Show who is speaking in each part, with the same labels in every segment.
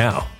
Speaker 1: now.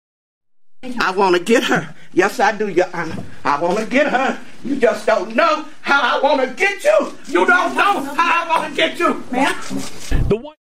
Speaker 2: I want to get her. Yes, I do, Your Honor. I want to get her. You just don't know how I want to get you. You don't know how I want to get you. Man.
Speaker 3: The one.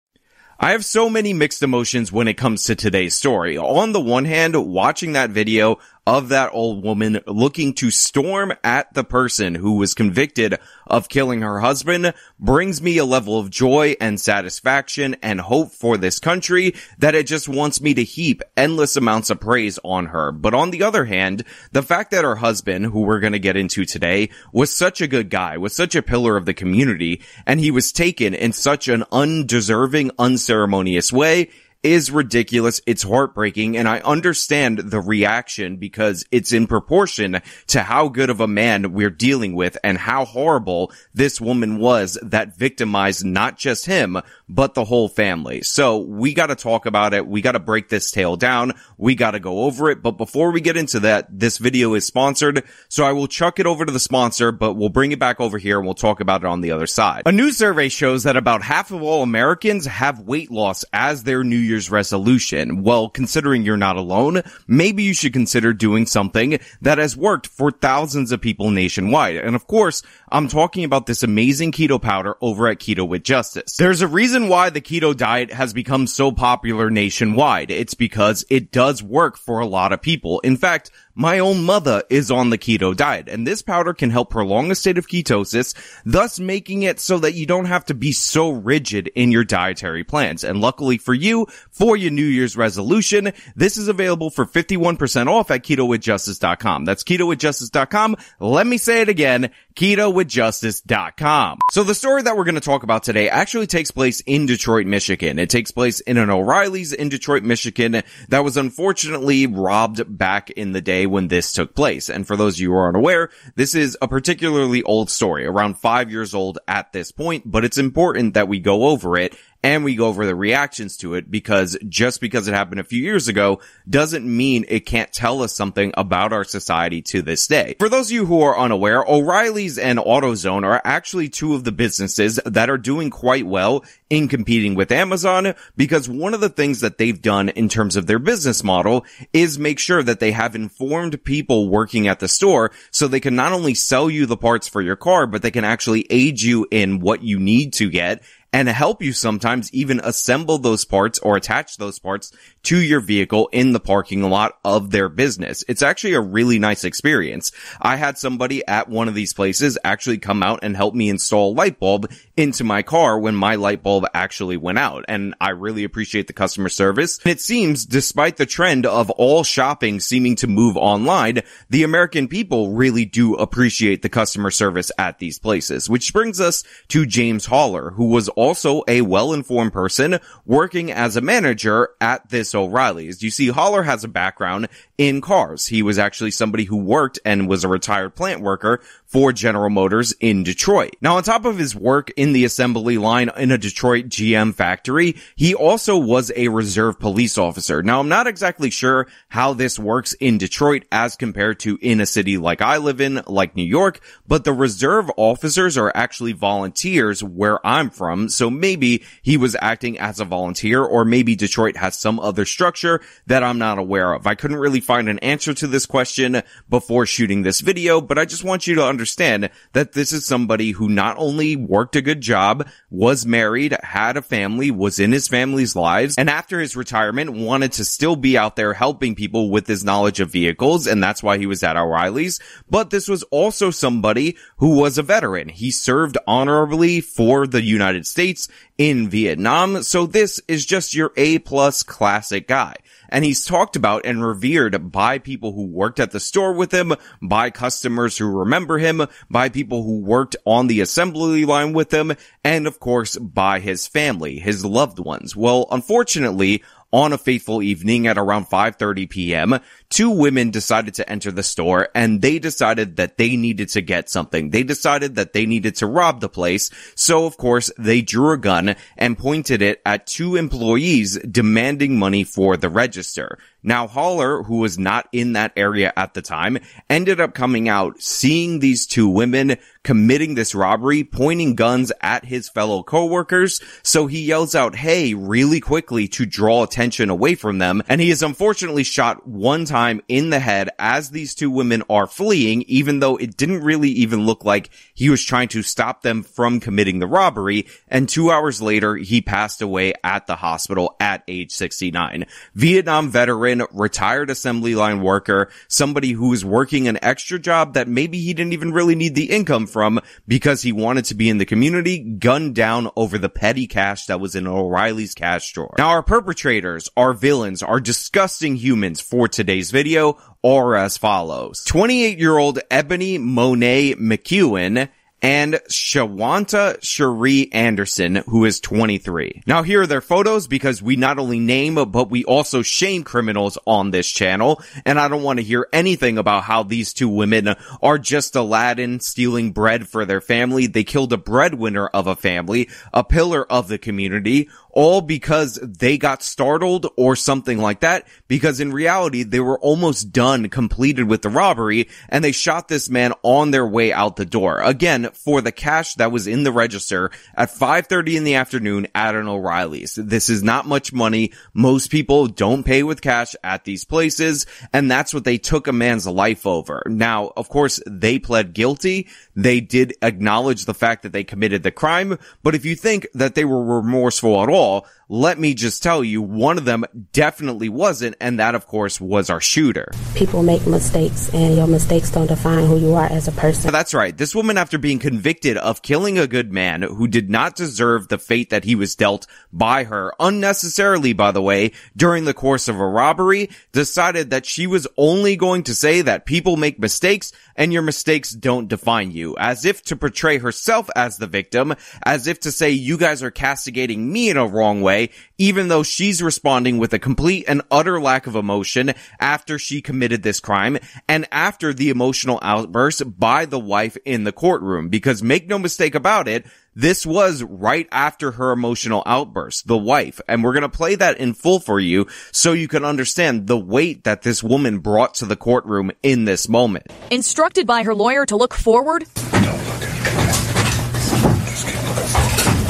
Speaker 3: I have so many mixed emotions when it comes to today's story. On the one hand, watching that video, of that old woman looking to storm at the person who was convicted of killing her husband brings me a level of joy and satisfaction and hope for this country that it just wants me to heap endless amounts of praise on her. But on the other hand, the fact that her husband, who we're going to get into today, was such a good guy, was such a pillar of the community, and he was taken in such an undeserving, unceremonious way is ridiculous. It's heartbreaking. And I understand the reaction because it's in proportion to how good of a man we're dealing with and how horrible this woman was that victimized not just him, but the whole family. So we got to talk about it. We got to break this tale down. We got to go over it. But before we get into that, this video is sponsored. So I will chuck it over to the sponsor, but we'll bring it back over here and we'll talk about it on the other side. A new survey shows that about half of all Americans have weight loss as their New Year's resolution. Well, considering you're not alone, maybe you should consider doing something that has worked for thousands of people nationwide. And of course, I'm talking about this amazing keto powder over at Keto with Justice. There's a reason why the keto diet has become so popular nationwide. It's because it does work for a lot of people. In fact, my own mother is on the keto diet, and this powder can help prolong a state of ketosis, thus making it so that you don't have to be so rigid in your dietary plans. And luckily for you, for your New Year's resolution, this is available for 51% off at ketowithjustice.com. That's ketowithjustice.com. Let me say it again, ketowithjustice.com. So the story that we're going to talk about today actually takes place in Detroit, Michigan. It takes place in an O'Reilly's in Detroit, Michigan that was unfortunately robbed back in the day when this took place. And for those of you who are unaware, this is a particularly old story, around five years old at this point, but it's important that we go over it and we go over the reactions to it because just because it happened a few years ago doesn't mean it can't tell us something about our society to this day. For those of you who are unaware, O'Reilly's and AutoZone are actually two of the businesses that are doing quite well in competing with Amazon because one of the things that they've done in terms of their business model is make sure that they have informed people working at the store so they can not only sell you the parts for your car, but they can actually aid you in what you need to get and help you sometimes even assemble those parts or attach those parts to your vehicle in the parking lot of their business. It's actually a really nice experience. I had somebody at one of these places actually come out and help me install a light bulb into my car when my light bulb actually went out. And I really appreciate the customer service. And it seems despite the trend of all shopping seeming to move online, the American people really do appreciate the customer service at these places, which brings us to James Haller, who was a well-informed person working as a manager at this O'Reilly's. You see, Haller has a background in cars. He was actually somebody who worked and was a retired plant worker for General Motors in Detroit. Now, on top of his work in the assembly line in a Detroit GM factory, he also was a reserve police officer. Now, I'm not exactly sure how this works in Detroit as compared to in a city like I live in, like New York, but the reserve officers are actually volunteers where I'm from. So maybe he was acting as a volunteer or maybe Detroit has some other structure that I'm not aware of. I couldn't really find an answer to this question before shooting this video, but I just want you to understand that this is somebody who not only worked a good job, was married, had a family, was in his family's lives, and after his retirement wanted to still be out there helping people with his knowledge of vehicles, and that's why he was at O'Reilly's. But this was also somebody who was a veteran. He served honorably for the United States in Vietnam, so this is just your A plus classic guy and he's talked about and revered by people who worked at the store with him, by customers who remember him, by people who worked on the assembly line with him, and of course by his family, his loved ones. Well, unfortunately, on a fateful evening at around 5.30 p.m., two women decided to enter the store and they decided that they needed to get something. They decided that they needed to rob the place. So of course they drew a gun and pointed it at two employees demanding money for the register. Now Haller, who was not in that area at the time, ended up coming out, seeing these two women committing this robbery, pointing guns at his fellow coworkers. So he yells out, hey, really quickly to draw attention away from them. And he is unfortunately shot one time in the head as these two women are fleeing, even though it didn't really even look like he was trying to stop them from committing the robbery. And two hours later, he passed away at the hospital at age 69. Vietnam veteran, retired assembly line worker, somebody who was working an extra job that maybe he didn't even really need the income from because he wanted to be in the community, gunned down over the petty cash that was in O'Reilly's cash drawer. Now our perpetrators, our villains, our disgusting humans for today's video are as follows. 28 year old Ebony Monet McEwen and Shawanta Cherie Anderson, who is 23. Now here are their photos because we not only name, but we also shame criminals on this channel. And I don't want to hear anything about how these two women are just Aladdin stealing bread for their family. They killed a breadwinner of a family, a pillar of the community, all because they got startled or something like that. Because in reality, they were almost done, completed with the robbery, and they shot this man on their way out the door. Again, for the cash that was in the register at 5.30 in the afternoon at an O'Reilly's. This is not much money. Most people don't pay with cash at these places, and that's what they took a man's life over. Now, of course, they pled guilty. They did acknowledge the fact that they committed the crime, but if you think that they were remorseful at all, all let me just tell you, one of them definitely wasn't, and that of course was our shooter.
Speaker 4: People make mistakes, and your mistakes don't define who you are as a person.
Speaker 3: That's right. This woman, after being convicted of killing a good man who did not deserve the fate that he was dealt by her, unnecessarily by the way, during the course of a robbery, decided that she was only going to say that people make mistakes and your mistakes don't define you, as if to portray herself as the victim, as if to say you guys are castigating me in a wrong way, even though she's responding with a complete and utter lack of emotion after she committed this crime and after the emotional outburst by the wife in the courtroom. Because make no mistake about it, this was right after her emotional outburst, the wife. And we're going to play that in full for you so you can understand the weight that this woman brought to the courtroom in this moment.
Speaker 5: Instructed by her lawyer to look forward,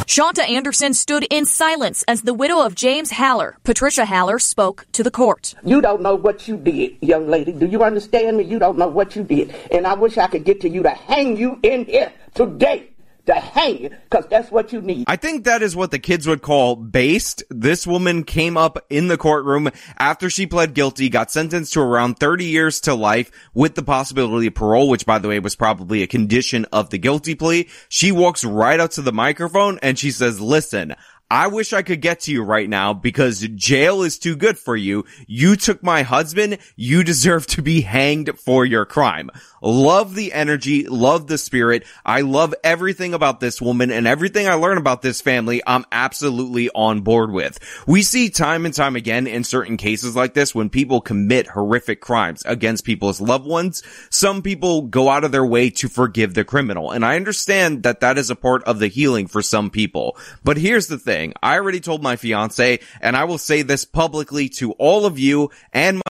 Speaker 5: Shanta Anderson stood in silence as the widow of James Haller, Patricia Haller, spoke to the court.
Speaker 2: You don't know what you did, young lady. Do you understand me? You don't know what you did. And I wish I could get to you to hang you in here today to hang because that's what you need.
Speaker 3: I think that is what the kids would call based. This woman came up in the courtroom after she pled guilty, got sentenced to around 30 years to life with the possibility of parole, which by the way was probably a condition of the guilty plea. She walks right up to the microphone and she says, listen, I wish I could get to you right now because jail is too good for you. You took my husband. You deserve to be hanged for your crime. Love the energy, love the spirit. I love everything about this woman and everything I learn about this family. I'm absolutely on board with. We see time and time again in certain cases like this when people commit horrific crimes against people's loved ones. Some people go out of their way to forgive the criminal. And I understand that that is a part of the healing for some people. But here's the thing. I already told my fiance and I will say this publicly to all of you and my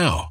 Speaker 6: now.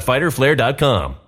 Speaker 1: www.fighterflare.com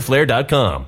Speaker 1: fighterflare.com.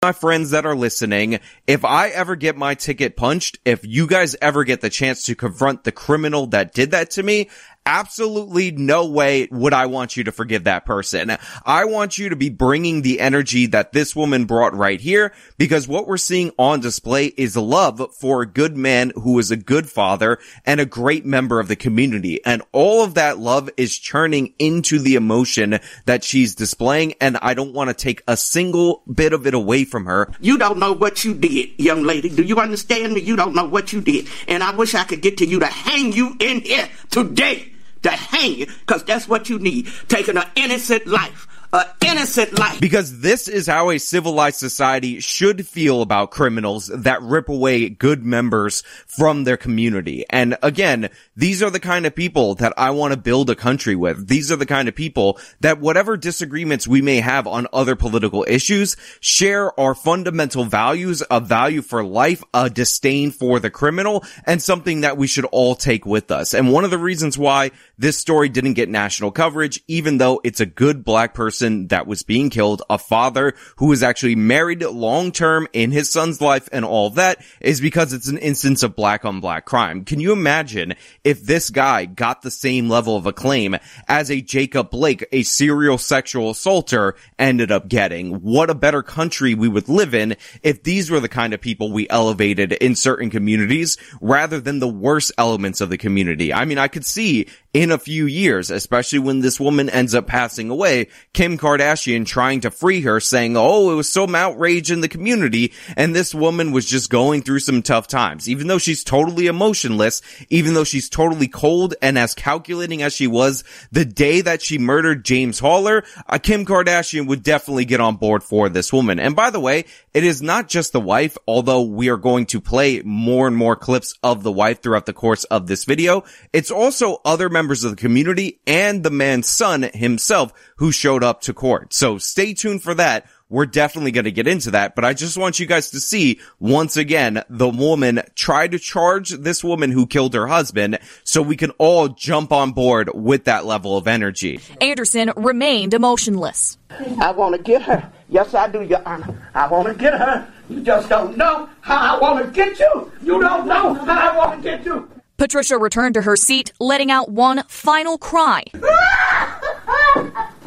Speaker 3: my friends that are listening, if I ever get my ticket punched, if you guys ever get the chance to confront the criminal that did that to me, absolutely no way would I want you to forgive that person. I want you to be bringing the energy that this woman brought right here because what we're seeing on display is love for a good man who is a good father and a great member of the community. And all of that love is churning into the emotion that she's displaying. And I don't want to take a single bit of it away from her.
Speaker 2: You don't know what you did, young lady. Do you understand me? You don't know what you did. And I wish I could get to you to hang you in here today to hang you because that's what you need. Taking an innocent life an innocent life.
Speaker 3: Because this is how a civilized society should feel about criminals that rip away good members from their community. And again, these are the kind of people that I want to build a country with. These are the kind of people that whatever disagreements we may have on other political issues, share our fundamental values, a value for life, a disdain for the criminal, and something that we should all take with us. And one of the reasons why this story didn't get national coverage, even though it's a good black person that was being killed, a father who was actually married long term in his son's life and all that is because it's an instance of black on black crime. Can you imagine if this guy got the same level of acclaim as a Jacob Blake, a serial sexual assaulter ended up getting? What a better country we would live in if these were the kind of people we elevated in certain communities rather than the worst elements of the community. I mean, I could see in a few years, especially when this woman ends up passing away, Kim Kardashian trying to free her saying, oh, it was some outrage in the community and this woman was just going through some tough times. Even though she's totally emotionless, even though she's totally cold and as calculating as she was the day that she murdered James Haller, uh, Kim Kardashian would definitely get on board for this woman. And by the way, it is not just the wife, although we are going to play more and more clips of the wife throughout the course of this video. It's also other members of the community and the man's son himself who showed up to court. So stay tuned for that we're definitely going to get into that, but I just want you guys to see once again, the woman tried to charge this woman who killed her husband so we can all jump on board with that level of energy.
Speaker 5: Anderson remained emotionless.
Speaker 2: I want to get her. Yes, I do, Your Honor. I want to get her. You just don't know how I want to get you. You don't know how I want to get you.
Speaker 5: Patricia returned to her seat, letting out one final cry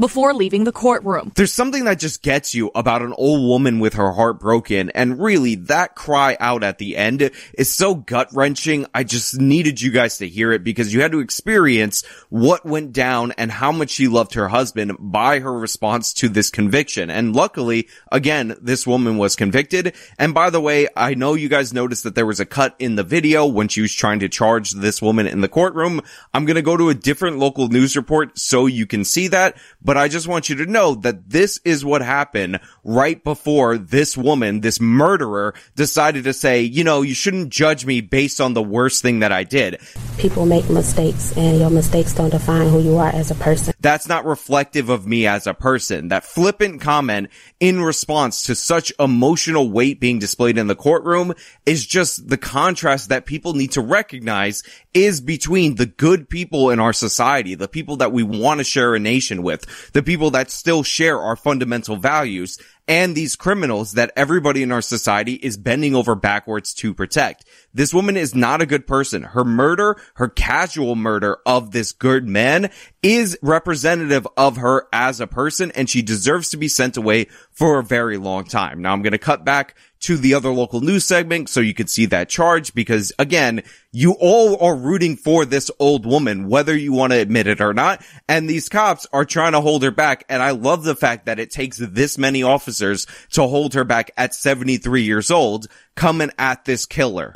Speaker 5: before leaving the courtroom.
Speaker 3: There's something that just gets you about an old woman with her heart broken. And really that cry out at the end is so gut wrenching. I just needed you guys to hear it because you had to experience what went down and how much she loved her husband by her response to this conviction. And luckily, again, this woman was convicted. And by the way, I know you guys noticed that there was a cut in the video when she was trying to charge this woman in the courtroom. I'm going to go to a different local news report so you can see that. But I just want you to know that this is what happened right before this woman, this murderer decided to say, you know, you shouldn't judge me based on the worst thing that I did.
Speaker 4: People make mistakes, and your mistakes don't define who you are as a person.
Speaker 3: That's not reflective of me as a person. That flippant comment in response to such emotional weight being displayed in the courtroom is just the contrast that people need to recognize is between the good people in our society, the people that we want to share a nation with, the people that still share our fundamental values, and these criminals that everybody in our society is bending over backwards to protect. This woman is not a good person. Her murder, her casual murder of this good man is representative of her as a person and she deserves to be sent away for a very long time. Now I'm going to cut back to the other local news segment so you could see that charge because again, you all are rooting for this old woman, whether you want to admit it or not. And these cops are trying to hold her back. And I love the fact that it takes this many officers to hold her back at 73 years old coming at this killer.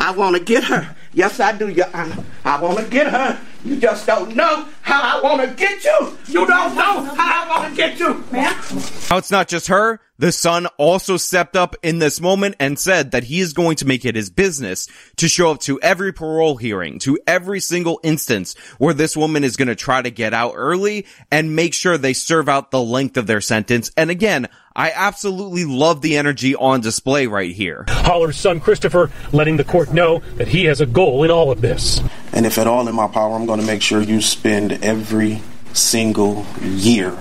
Speaker 2: I want to get her. Yes, I do, Your Honor. I want to get her. You just don't know how I want to get you. You don't know how I want to get you. man.
Speaker 3: Now it's not just her. The son also stepped up in this moment and said that he is going to make it his business to show up to every parole hearing, to every single instance where this woman is going to try to get out early and make sure they serve out the length of their sentence. And again, I absolutely love the energy on display right here.
Speaker 7: Haller's son Christopher letting the court know that he has a goal in all of this.
Speaker 8: And if at all in my power, I'm going to make sure you spend every single year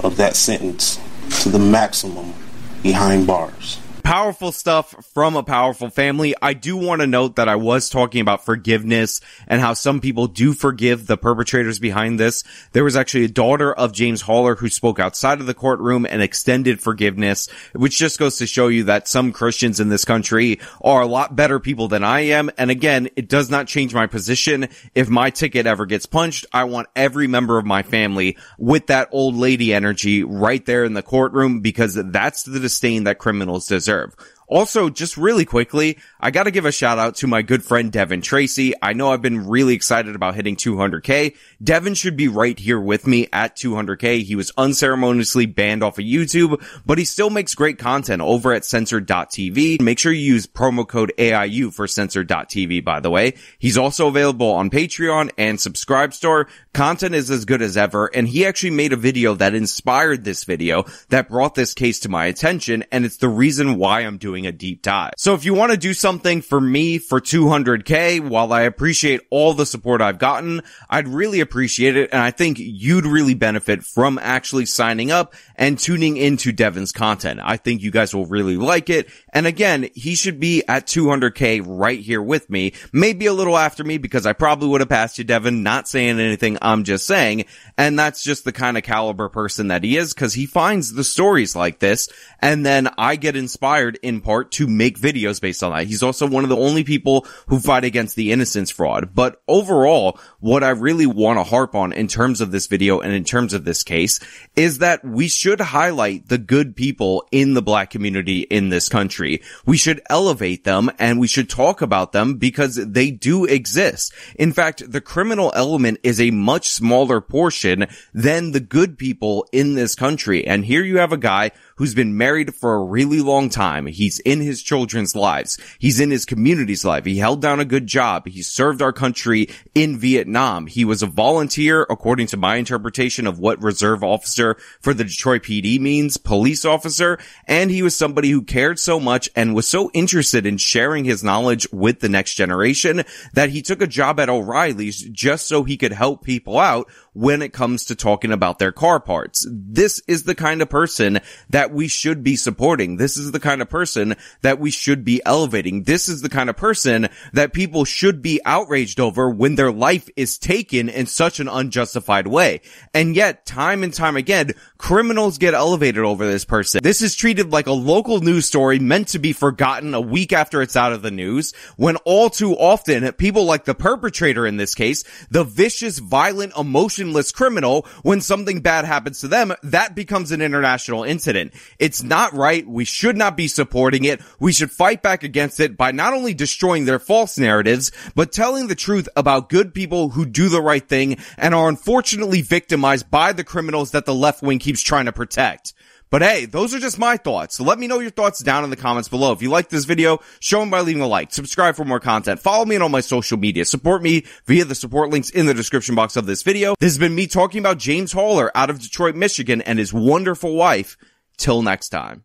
Speaker 8: of that sentence to the maximum behind bars
Speaker 3: powerful stuff from a powerful family. I do want to note that I was talking about forgiveness and how some people do forgive the perpetrators behind this. There was actually a daughter of James Haller who spoke outside of the courtroom and extended forgiveness, which just goes to show you that some Christians in this country are a lot better people than I am. And again, it does not change my position. If my ticket ever gets punched, I want every member of my family with that old lady energy right there in the courtroom because that's the disdain that criminals deserve deserve. Also, just really quickly, I gotta give a shout out to my good friend Devon Tracey. I know I've been really excited about hitting 200k. Devin should be right here with me at 200k. He was unceremoniously banned off of YouTube, but he still makes great content over at censored.tv. Make sure you use promo code AIU for censored.tv, by the way. He's also available on Patreon and SubscribeStar. Content is as good as ever, and he actually made a video that inspired this video that brought this case to my attention, and it's the reason why I'm doing doing a deep dive. So if you want to do something for me for 200k, while I appreciate all the support I've gotten, I'd really appreciate it. And I think you'd really benefit from actually signing up and tuning into Devon's content. I think you guys will really like it. And again, he should be at 200k right here with me, maybe a little after me because I probably would have passed you, Devin, not saying anything. I'm just saying. And that's just the kind of caliber person that he is because he finds the stories like this. And then I get inspired in part to make videos based on that. He's also one of the only people who fight against the innocence fraud. But overall, what I really want to harp on in terms of this video and in terms of this case is that we should highlight the good people in the black community in this country. We should elevate them and we should talk about them because they do exist. In fact, the criminal element is a much smaller portion than the good people in this country. And here you have a guy who's been married for a really long time. He's in his children's lives. He's in his community's life. He held down a good job. He served our country in Vietnam. He was a volunteer, according to my interpretation of what reserve officer for the Detroit PD means, police officer. And he was somebody who cared so much and was so interested in sharing his knowledge with the next generation that he took a job at O'Reilly's just so he could help people out when it comes to talking about their car parts. This is the kind of person that we should be supporting. This is the kind of person that we should be elevating. This is the kind of person that people should be outraged over when their life is taken in such an unjustified way. And yet, time and time again, criminals get elevated over this person. This is treated like a local news story meant to be forgotten a week after it's out of the news, when all too often, people like the perpetrator in this case, the vicious, violent, emotion criminal, when something bad happens to them, that becomes an international incident. It's not right. We should not be supporting it. We should fight back against it by not only destroying their false narratives, but telling the truth about good people who do the right thing and are unfortunately victimized by the criminals that the left wing keeps trying to protect. But hey, those are just my thoughts. So let me know your thoughts down in the comments below. If you like this video, show them by leaving a like, subscribe for more content, follow me on all my social media, support me via the support links in the description box of this video. This has been me talking about James Haller out of Detroit, Michigan and his wonderful wife. Till next time.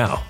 Speaker 1: now.